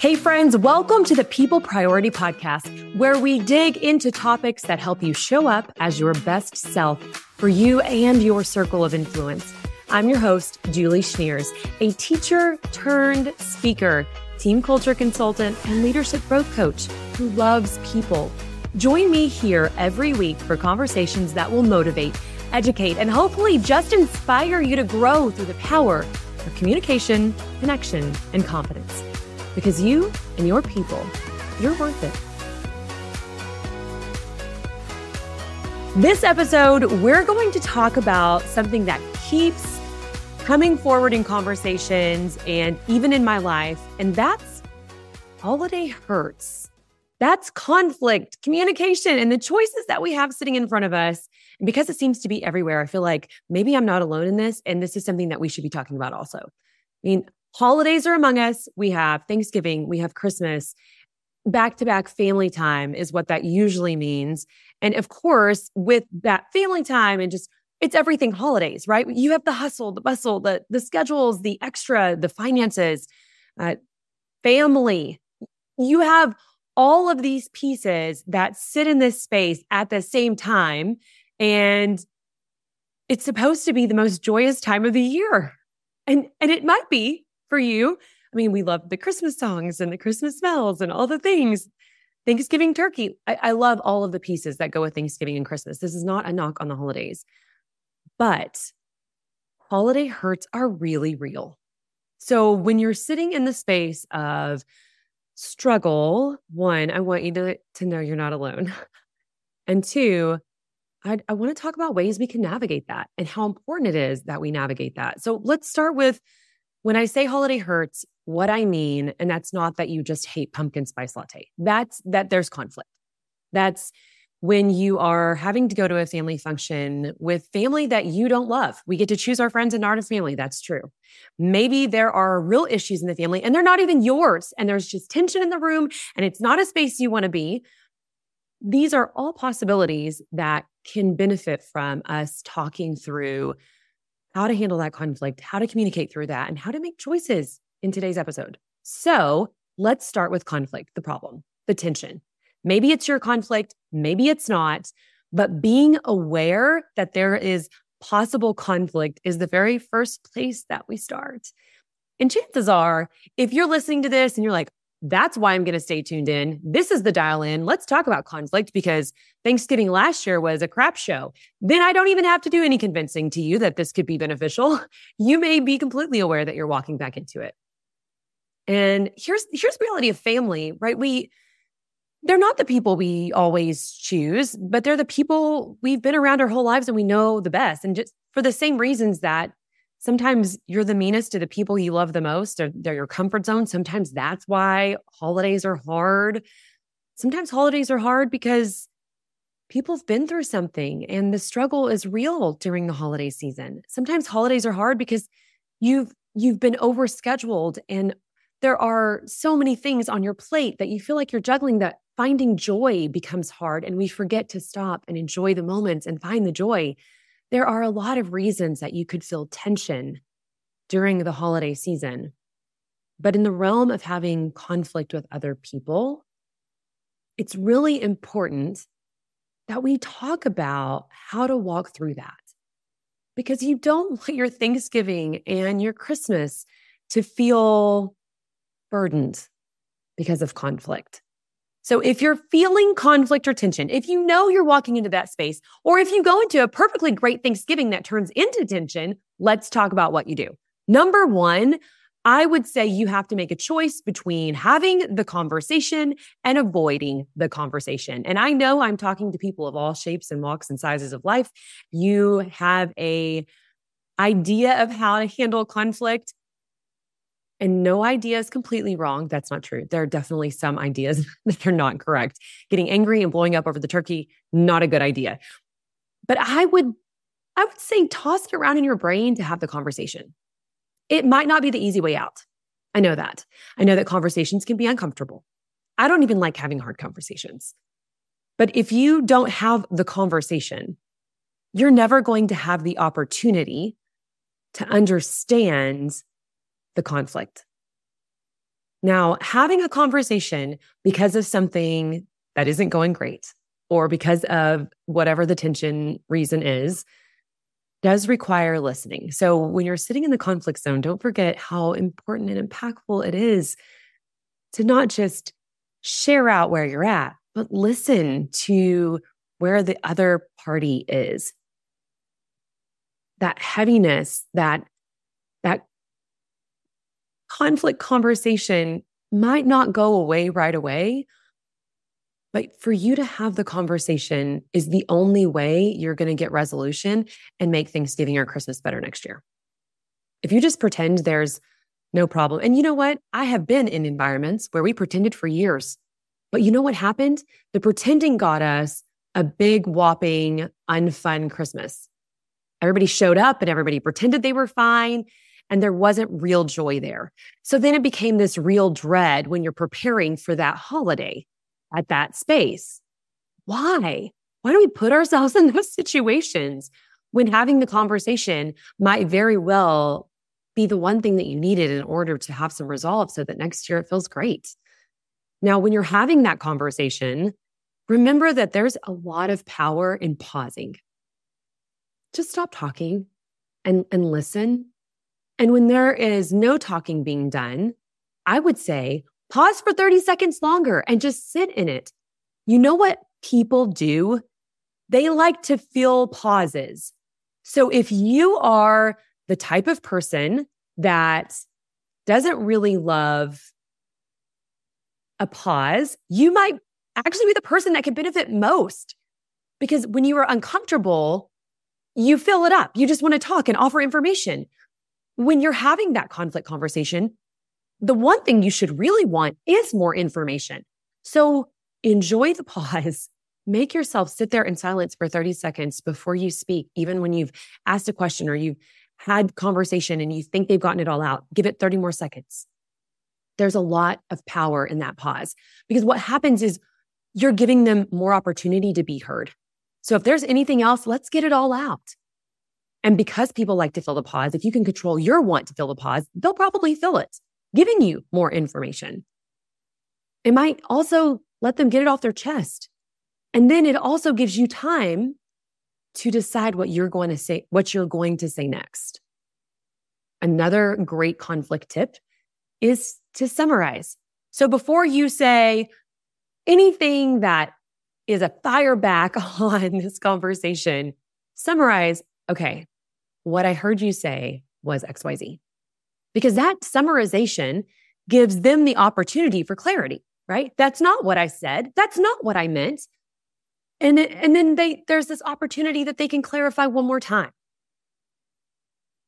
Hey, friends, welcome to the People Priority Podcast, where we dig into topics that help you show up as your best self for you and your circle of influence. I'm your host, Julie Schneers, a teacher turned speaker, team culture consultant, and leadership growth coach who loves people. Join me here every week for conversations that will motivate, educate, and hopefully just inspire you to grow through the power of communication, connection, and confidence. Because you and your people, you're worth it. This episode, we're going to talk about something that keeps coming forward in conversations and even in my life, and that's holiday hurts. That's conflict, communication, and the choices that we have sitting in front of us. And because it seems to be everywhere, I feel like maybe I'm not alone in this. And this is something that we should be talking about also. I mean, holidays are among us. We have Thanksgiving, we have Christmas. Back to back family time is what that usually means. And of course, with that family time and just it's everything holidays, right? You have the hustle, the bustle, the the schedules, the extra, the finances, uh, family. You have all of these pieces that sit in this space at the same time, and it's supposed to be the most joyous time of the year, and and it might be for you. I mean, we love the Christmas songs and the Christmas smells and all the things. Thanksgiving turkey. I, I, love all of the pieces that go with Thanksgiving and Christmas. This is not a knock on the holidays, but holiday hurts are really real. So when you're sitting in the space of struggle, one, I want you to, to know you're not alone. And two, I, I want to talk about ways we can navigate that and how important it is that we navigate that. So let's start with when I say holiday hurts, what I mean, and that's not that you just hate pumpkin spice latte. That's that there's conflict. That's when you are having to go to a family function with family that you don't love. We get to choose our friends and not our family. That's true. Maybe there are real issues in the family and they're not even yours. And there's just tension in the room and it's not a space you want to be. These are all possibilities that can benefit from us talking through how to handle that conflict, how to communicate through that, and how to make choices in today's episode. So let's start with conflict, the problem, the tension. Maybe it's your conflict, maybe it's not, but being aware that there is possible conflict is the very first place that we start. And chances are, if you're listening to this and you're like, that's why I'm going to stay tuned in. This is the dial in. Let's talk about conflict because Thanksgiving last year was a crap show. Then I don't even have to do any convincing to you that this could be beneficial. You may be completely aware that you're walking back into it. And here's here's the reality of family, right? We they're not the people we always choose, but they're the people we've been around our whole lives and we know the best. And just for the same reasons that sometimes you're the meanest to the people you love the most or they're your comfort zone. Sometimes that's why holidays are hard. Sometimes holidays are hard because people have been through something and the struggle is real during the holiday season. Sometimes holidays are hard because you've you've been overscheduled and there are so many things on your plate that you feel like you're juggling that finding joy becomes hard and we forget to stop and enjoy the moments and find the joy there are a lot of reasons that you could feel tension during the holiday season. But in the realm of having conflict with other people, it's really important that we talk about how to walk through that because you don't want your Thanksgiving and your Christmas to feel burdened because of conflict. So if you're feeling conflict or tension, if you know you're walking into that space, or if you go into a perfectly great Thanksgiving that turns into tension, let's talk about what you do. Number one, I would say you have to make a choice between having the conversation and avoiding the conversation. And I know I'm talking to people of all shapes and walks and sizes of life. You have a idea of how to handle conflict and no idea is completely wrong. That's not true. There are definitely some ideas that are not correct. Getting angry and blowing up over the turkey, not a good idea. But I would, I would say toss it around in your brain to have the conversation. It might not be the easy way out. I know that. I know that conversations can be uncomfortable. I don't even like having hard conversations. But if you don't have the conversation, you're never going to have the opportunity to understand the conflict. Now, having a conversation because of something that isn't going great or because of whatever the tension reason is does require listening. So when you're sitting in the conflict zone, don't forget how important and impactful it is to not just share out where you're at, but listen to where the other party is. That heaviness, that, conflict conversation might not go away right away, but for you to have the conversation is the only way you're going to get resolution and make Thanksgiving or Christmas better next year. If you just pretend there's no problem, and you know what? I have been in environments where we pretended for years, but you know what happened? The pretending got us a big, whopping, unfun Christmas. Everybody showed up and everybody pretended they were fine and there wasn't real joy there. So then it became this real dread when you're preparing for that holiday at that space. Why? Why do we put ourselves in those situations when having the conversation might very well be the one thing that you needed in order to have some resolve so that next year it feels great? Now, when you're having that conversation, remember that there's a lot of power in pausing. Just stop talking and, and listen. And when there is no talking being done, I would say Pause for 30 seconds longer and just sit in it. You know what people do? They like to fill pauses. So if you are the type of person that doesn't really love a pause, you might actually be the person that can benefit most. Because when you are uncomfortable, you fill it up. You just want to talk and offer information. When you're having that conflict conversation, the one thing you should really want is more information. So enjoy the pause. Make yourself sit there in silence for 30 seconds before you speak, even when you've asked a question or you've had conversation and you think they've gotten it all out. Give it 30 more seconds. There's a lot of power in that pause because what happens is you're giving them more opportunity to be heard. So if there's anything else, let's get it all out. And because people like to fill the pause, if you can control your want to fill the pause, they'll probably fill it giving you more information. It might also let them get it off their chest. And then it also gives you time to decide what you're going to say, what you're going to say next. Another great conflict tip is to summarize. So before you say anything that is a fire back on this conversation, summarize, okay, what I heard you say was XYZ because that summarization gives them the opportunity for clarity, right? That's not what I said. That's not what I meant. And, it, and then they, there's this opportunity that they can clarify one more time.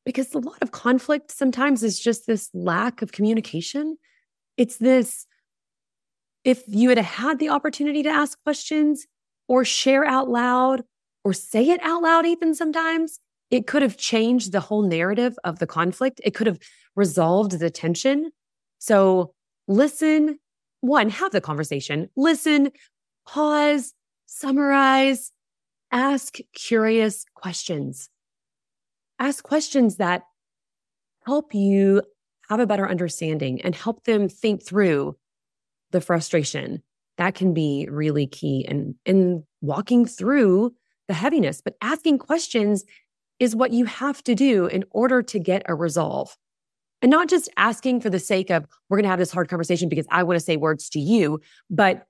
Because a lot of conflict sometimes is just this lack of communication. It's this, if you had had the opportunity to ask questions or share out loud or say it out loud, even sometimes, it could have changed the whole narrative of the conflict. It could have resolved the tension. So listen, one, have the conversation, listen, pause, summarize, ask curious questions. Ask questions that help you have a better understanding and help them think through the frustration. That can be really key in, in walking through the heaviness, but asking questions is what you have to do in order to get a resolve. And not just asking for the sake of, we're going to have this hard conversation because I want to say words to you, but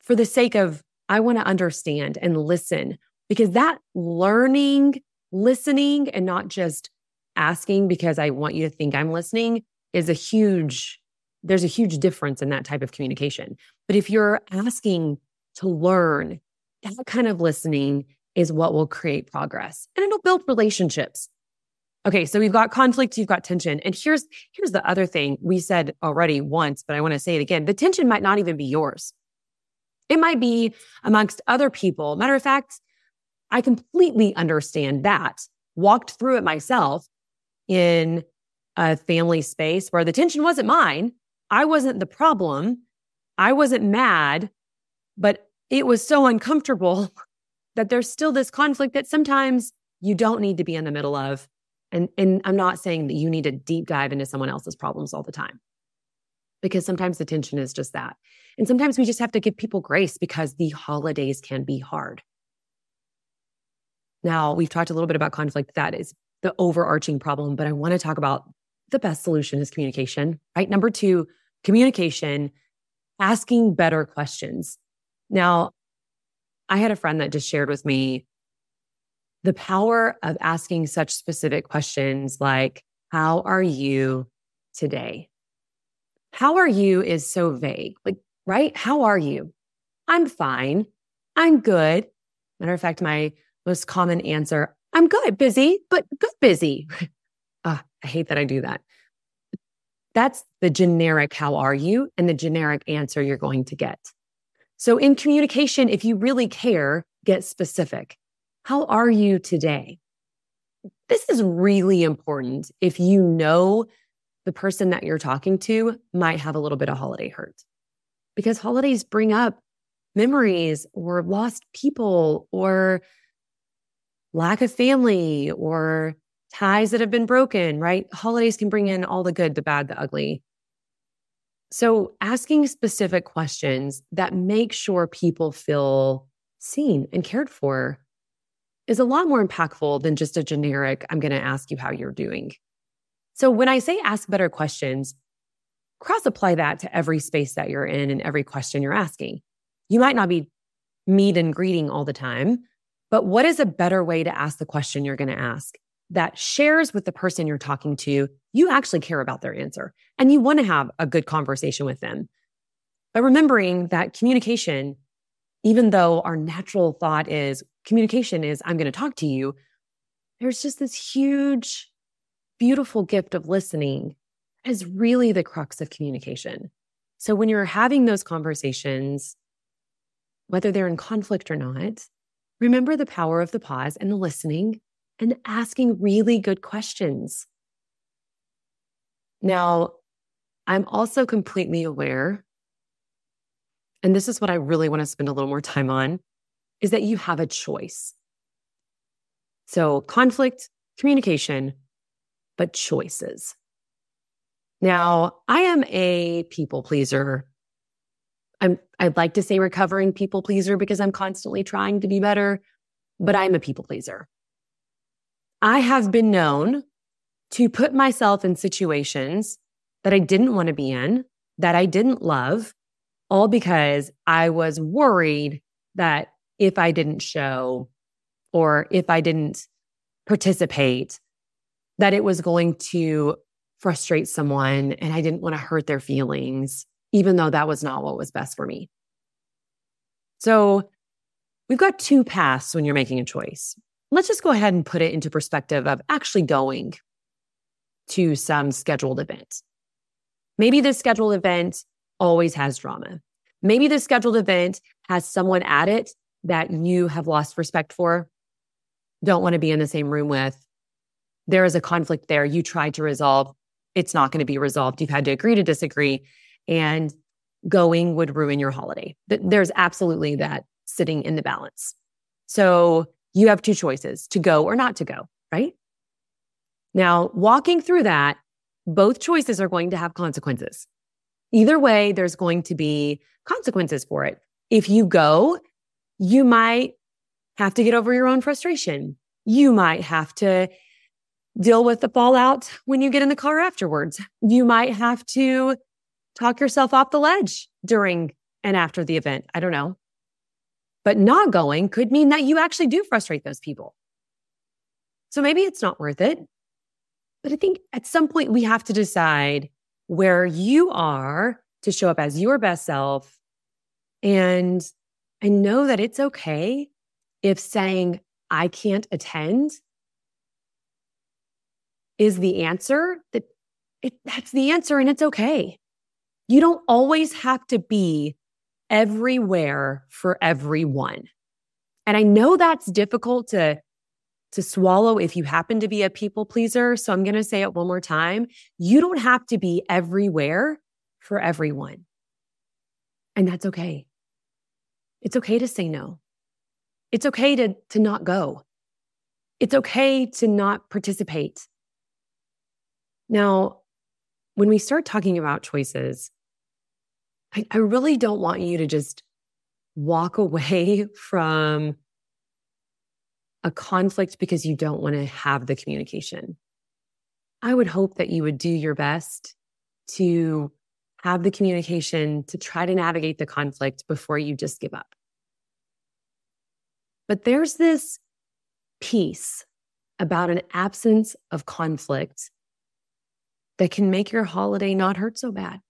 for the sake of, I want to understand and listen because that learning, listening, and not just asking because I want you to think I'm listening is a huge, there's a huge difference in that type of communication. But if you're asking to learn, that kind of listening is what will create progress and it'll build relationships. Okay, so we've got conflict, you've got tension. And here's here's the other thing we said already once, but I want to say it again. The tension might not even be yours. It might be amongst other people. Matter of fact, I completely understand that. Walked through it myself in a family space where the tension wasn't mine. I wasn't the problem. I wasn't mad, but it was so uncomfortable that there's still this conflict that sometimes you don't need to be in the middle of. And, and I'm not saying that you need to deep dive into someone else's problems all the time. because sometimes the tension is just that. And sometimes we just have to give people grace because the holidays can be hard. Now, we've talked a little bit about conflict. That is the overarching problem, but I want to talk about the best solution is communication, right? Number two, communication, asking better questions. Now, I had a friend that just shared with me the power of asking such specific questions like, How are you today? How are you is so vague. Like, right? How are you? I'm fine. I'm good. Matter of fact, my most common answer, I'm good, busy, but good busy. uh, I hate that I do that. That's the generic, how are you? And the generic answer you're going to get. So in communication, if you really care, get specific. How are you today? This is really important if you know the person that you're talking to might have a little bit of holiday hurt because holidays bring up memories or lost people or lack of family or ties that have been broken, right? Holidays can bring in all the good, the bad, the ugly. So, asking specific questions that make sure people feel seen and cared for is a lot more impactful than just a generic, I'm going to ask you how you're doing. So, when I say ask better questions, cross apply that to every space that you're in and every question you're asking. You might not be meet and greeting all the time, but what is a better way to ask the question you're going to ask that shares with the person you're talking to, you actually care about their answer and you want to have a good conversation with them. But remembering that communication, even though our natural thought is communication is, I'm going to talk to you, there's just this huge, beautiful gift of listening is really the crux of communication. So when you're having those conversations, whether they're in conflict or not, Remember the power of the pause and the listening and asking really good questions. Now, I'm also completely aware, and this is what I really want to spend a little more time on, is that you have a choice. So, conflict, communication, but choices. Now, I am a people pleaser I'm I'd like to say recovering people pleaser because I'm constantly trying to be better, but I'm a people pleaser. I have been known to put myself in situations that I didn't want to be in, that I didn't love, all because I was worried that if I didn't show or if I didn't participate, that it was going to frustrate someone and I didn't want to hurt their feelings even though that was not what was best for me. So we've got two paths when you're making a choice. Let's just go ahead and put it into perspective of actually going to some scheduled event. Maybe this scheduled event always has drama. Maybe this scheduled event has someone at it that you have lost respect for, don't want to be in the same room with. There is a conflict there. You tried to resolve. It's not going to be resolved. You've had to agree to disagree and going would ruin your holiday. There's absolutely that sitting in the balance. So you have two choices to go or not to go, right? Now, walking through that, both choices are going to have consequences. Either way, there's going to be consequences for it. If you go, you might have to get over your own frustration. You might have to deal with the fallout when you get in the car afterwards. You might have to talk yourself off the ledge during and after the event. I don't know. But not going could mean that you actually do frustrate those people. So maybe it's not worth it. But I think at some point we have to decide where you are to show up as your best self. And I know that it's okay if saying, I can't attend is the answer, that it, that's the answer and it's okay. You don't always have to be everywhere for everyone. And I know that's difficult to to swallow if you happen to be a people pleaser. So I'm going to say it one more time. You don't have to be everywhere for everyone. And that's okay. It's okay to say no. It's okay to, to not go. It's okay to not participate. Now, when we start talking about choices, I, I really don't want you to just walk away from a conflict because you don't want to have the communication. I would hope that you would do your best to have the communication to try to navigate the conflict before you just give up. But there's this piece about an absence of conflict that can make your holiday not hurt so bad.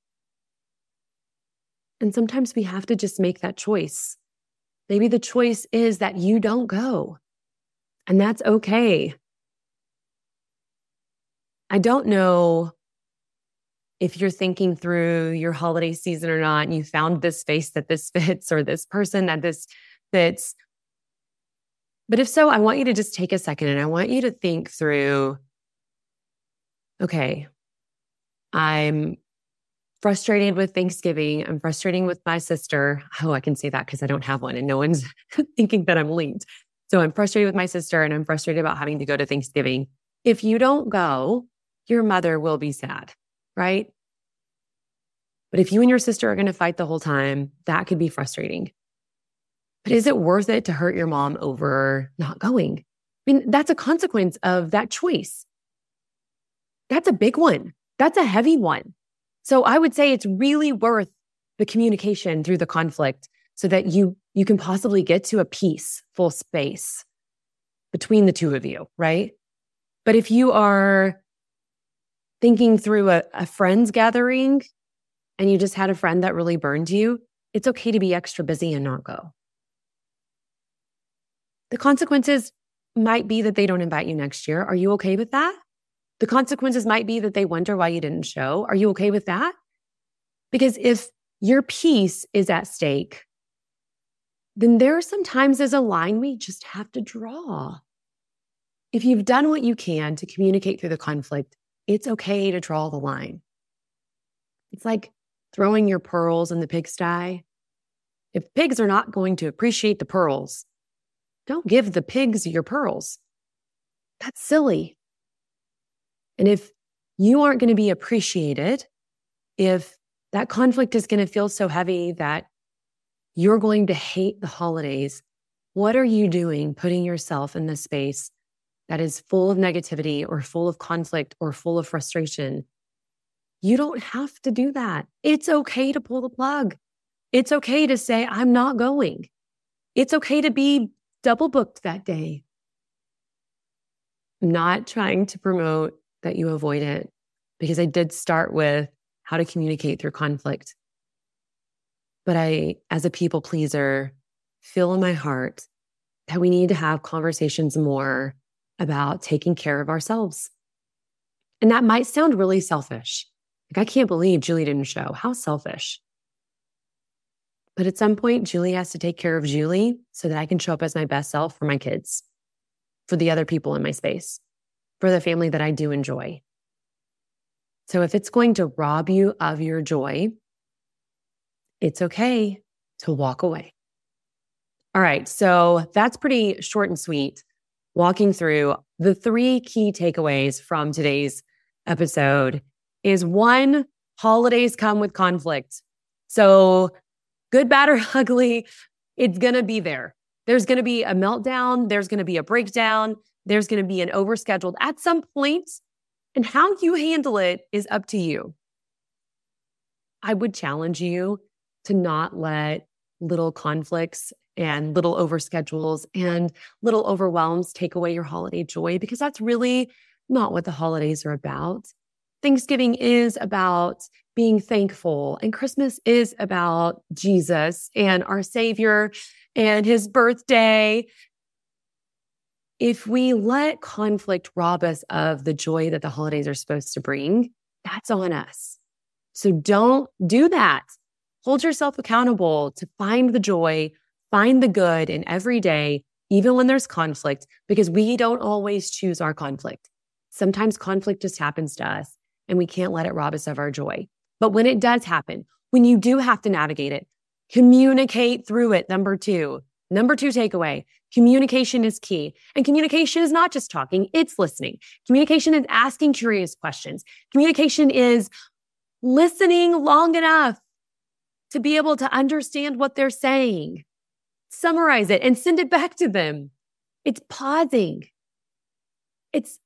And sometimes we have to just make that choice. Maybe the choice is that you don't go, and that's okay. I don't know if you're thinking through your holiday season or not, and you found this face that this fits or this person that this fits. But if so, I want you to just take a second and I want you to think through okay, I'm frustrated with Thanksgiving. I'm frustrating with my sister. Oh, I can say that because I don't have one and no one's thinking that I'm linked. So I'm frustrated with my sister and I'm frustrated about having to go to Thanksgiving. If you don't go, your mother will be sad right? But if you and your sister are going to fight the whole time, that could be frustrating. But is it worth it to hurt your mom over not going? I mean, that's a consequence of that choice. That's a big one. That's a heavy one. So I would say it's really worth the communication through the conflict so that you you can possibly get to a peaceful space between the two of you, right? But if you are thinking through a, a friend's gathering and you just had a friend that really burned you, it's okay to be extra busy and not go. The consequences might be that they don't invite you next year. Are you okay with that? The consequences might be that they wonder why you didn't show. Are you okay with that? Because if your peace is at stake, then there are some times there's a line we just have to draw. If you've done what you can to communicate through the conflict, it's okay to draw the line. It's like throwing your pearls in the pigsty. If pigs are not going to appreciate the pearls, don't give the pigs your pearls. That's silly. And if you aren't going to be appreciated, if that conflict is going to feel so heavy that you're going to hate the holidays, what are you doing putting yourself in this space that is full of negativity or full of conflict or full of frustration, you don't have to do that. It's okay to pull the plug. It's okay to say, I'm not going. It's okay to be double booked that day. I'm not trying to promote that you avoid it because I did start with how to communicate through conflict. But I, as a people pleaser, feel in my heart that we need to have conversations more about taking care of ourselves. And that might sound really selfish. Like, I can't believe Julie didn't show. How selfish. But at some point, Julie has to take care of Julie so that I can show up as my best self for my kids, for the other people in my space, for the family that I do enjoy. So if it's going to rob you of your joy, it's okay to walk away. All right. So that's pretty short and sweet walking through the three key takeaways from today's episode is one, holidays come with conflict. So, good, bad, or ugly, it's going to be there. There's going to be a meltdown. There's going to be a breakdown. There's going to be an overscheduled at some point, And how you handle it is up to you. I would challenge you to not let little conflicts and little overschedules and little overwhelms take away your holiday joy because that's really not what the holidays are about. Thanksgiving is about being thankful, and Christmas is about Jesus and our Savior and his birthday. If we let conflict rob us of the joy that the holidays are supposed to bring, that's on us. So don't do that. Hold yourself accountable to find the joy, find the good in every day, even when there's conflict, because we don't always choose our conflict. Sometimes conflict just happens to us and we can't let it rob us of our joy. But when it does happen, when you do have to navigate it, communicate through it. Number two, number two takeaway communication is key. And communication is not just talking, it's listening. Communication is asking curious questions. Communication is listening long enough to be able to understand what they're saying, summarize it, and send it back to them. It's pausing. It's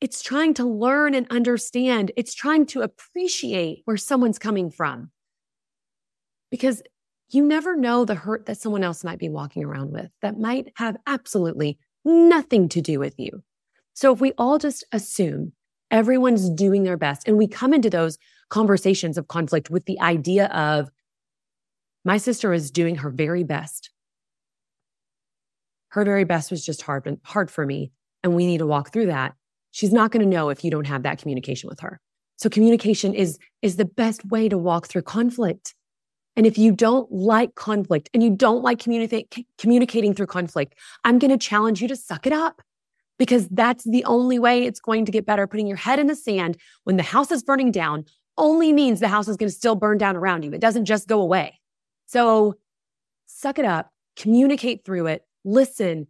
it's trying to learn and understand. It's trying to appreciate where someone's coming from. Because you never know the hurt that someone else might be walking around with that might have absolutely nothing to do with you. So if we all just assume everyone's doing their best and we come into those conversations of conflict with the idea of my sister is doing her very best. Her very best was just hard, hard for me. And we need to walk through that. She's not going to know if you don't have that communication with her. So communication is, is the best way to walk through conflict. And if you don't like conflict and you don't like communicate, communicating through conflict, I'm going to challenge you to suck it up because that's the only way it's going to get better. Putting your head in the sand when the house is burning down only means the house is going to still burn down around you. It doesn't just go away. So suck it up, communicate through it, listen.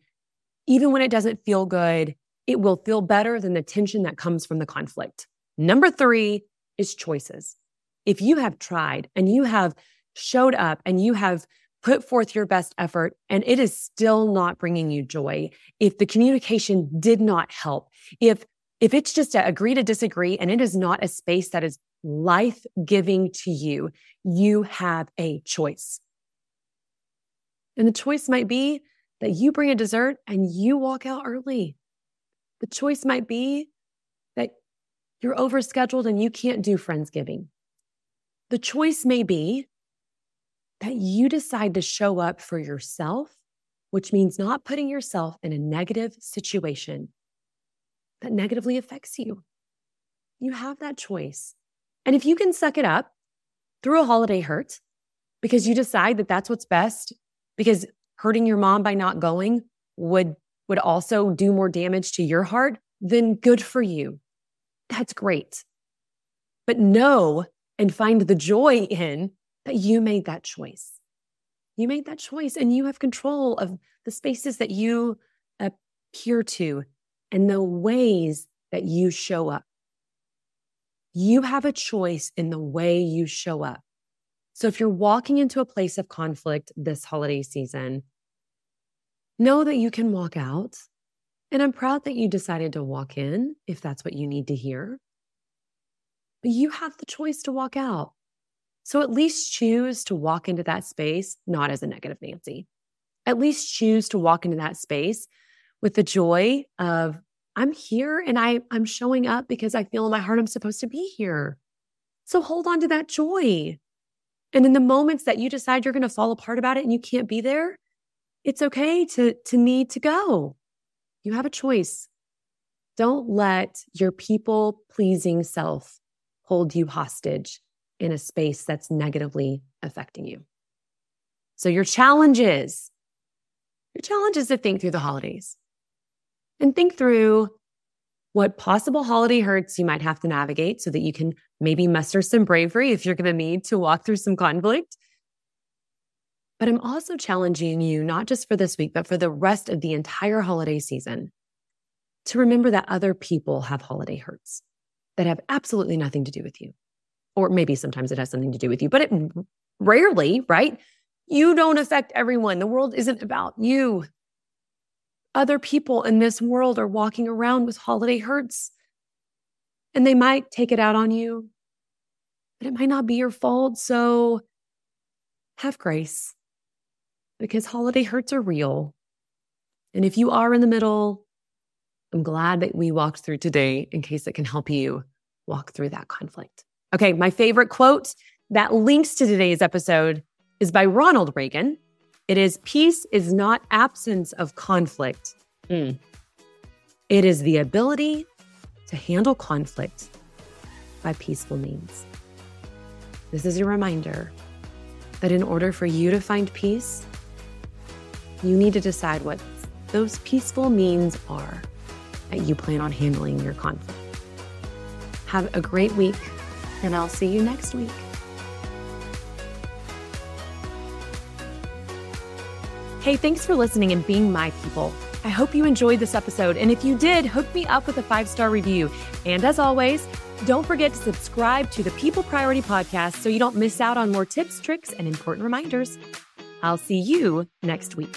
Even when it doesn't feel good, it will feel better than the tension that comes from the conflict. Number three is choices. If you have tried and you have showed up and you have put forth your best effort and it is still not bringing you joy, if the communication did not help, if if it's just to agree to disagree and it is not a space that is life giving to you, you have a choice. And the choice might be that you bring a dessert and you walk out early. The choice might be that you're overscheduled and you can't do Friendsgiving. The choice may be that you decide to show up for yourself, which means not putting yourself in a negative situation that negatively affects you. You have that choice. And if you can suck it up through a holiday hurt because you decide that that's what's best, because hurting your mom by not going would would also do more damage to your heart, then good for you. That's great. But know and find the joy in that you made that choice. You made that choice and you have control of the spaces that you appear to and the ways that you show up. You have a choice in the way you show up. So if you're walking into a place of conflict this holiday season, know that you can walk out. And I'm proud that you decided to walk in if that's what you need to hear. But you have the choice to walk out. So at least choose to walk into that space, not as a negative Nancy. At least choose to walk into that space with the joy of, I'm here and I, I'm showing up because I feel in my heart I'm supposed to be here. So hold on to that joy. And in the moments that you decide you're going to fall apart about it and you can't be there, it's okay to, to need to go. You have a choice. Don't let your people pleasing self hold you hostage in a space that's negatively affecting you. So your challenge is your challenge is to think through the holidays and think through what possible holiday hurts you might have to navigate so that you can maybe muster some bravery if you're going to need to walk through some conflict. But I'm also challenging you, not just for this week, but for the rest of the entire holiday season, to remember that other people have holiday hurts that have absolutely nothing to do with you or maybe sometimes it has something to do with you, but it rarely, right? You don't affect everyone. The world isn't about you. Other people in this world are walking around with holiday hurts and they might take it out on you, but it might not be your fault. So have grace because holiday hurts are real. And if you are in the middle, I'm glad that we walked through today in case it can help you walk through that conflict. Okay, my favorite quote that links to today's episode is by Ronald Reagan. It is Peace is not absence of conflict. Mm. It is the ability to handle conflict by peaceful means. This is a reminder that in order for you to find peace, you need to decide what those peaceful means are that you plan on handling your conflict. Have a great week and I'll see you next week. Hey, thanks for listening and being my people. I hope you enjoyed this episode. And if you did, hook me up with a five star review. And as always, Don't forget to subscribe to the People Priority Podcast so you don't miss out on more tips, tricks, and important reminders. I'll see you next week.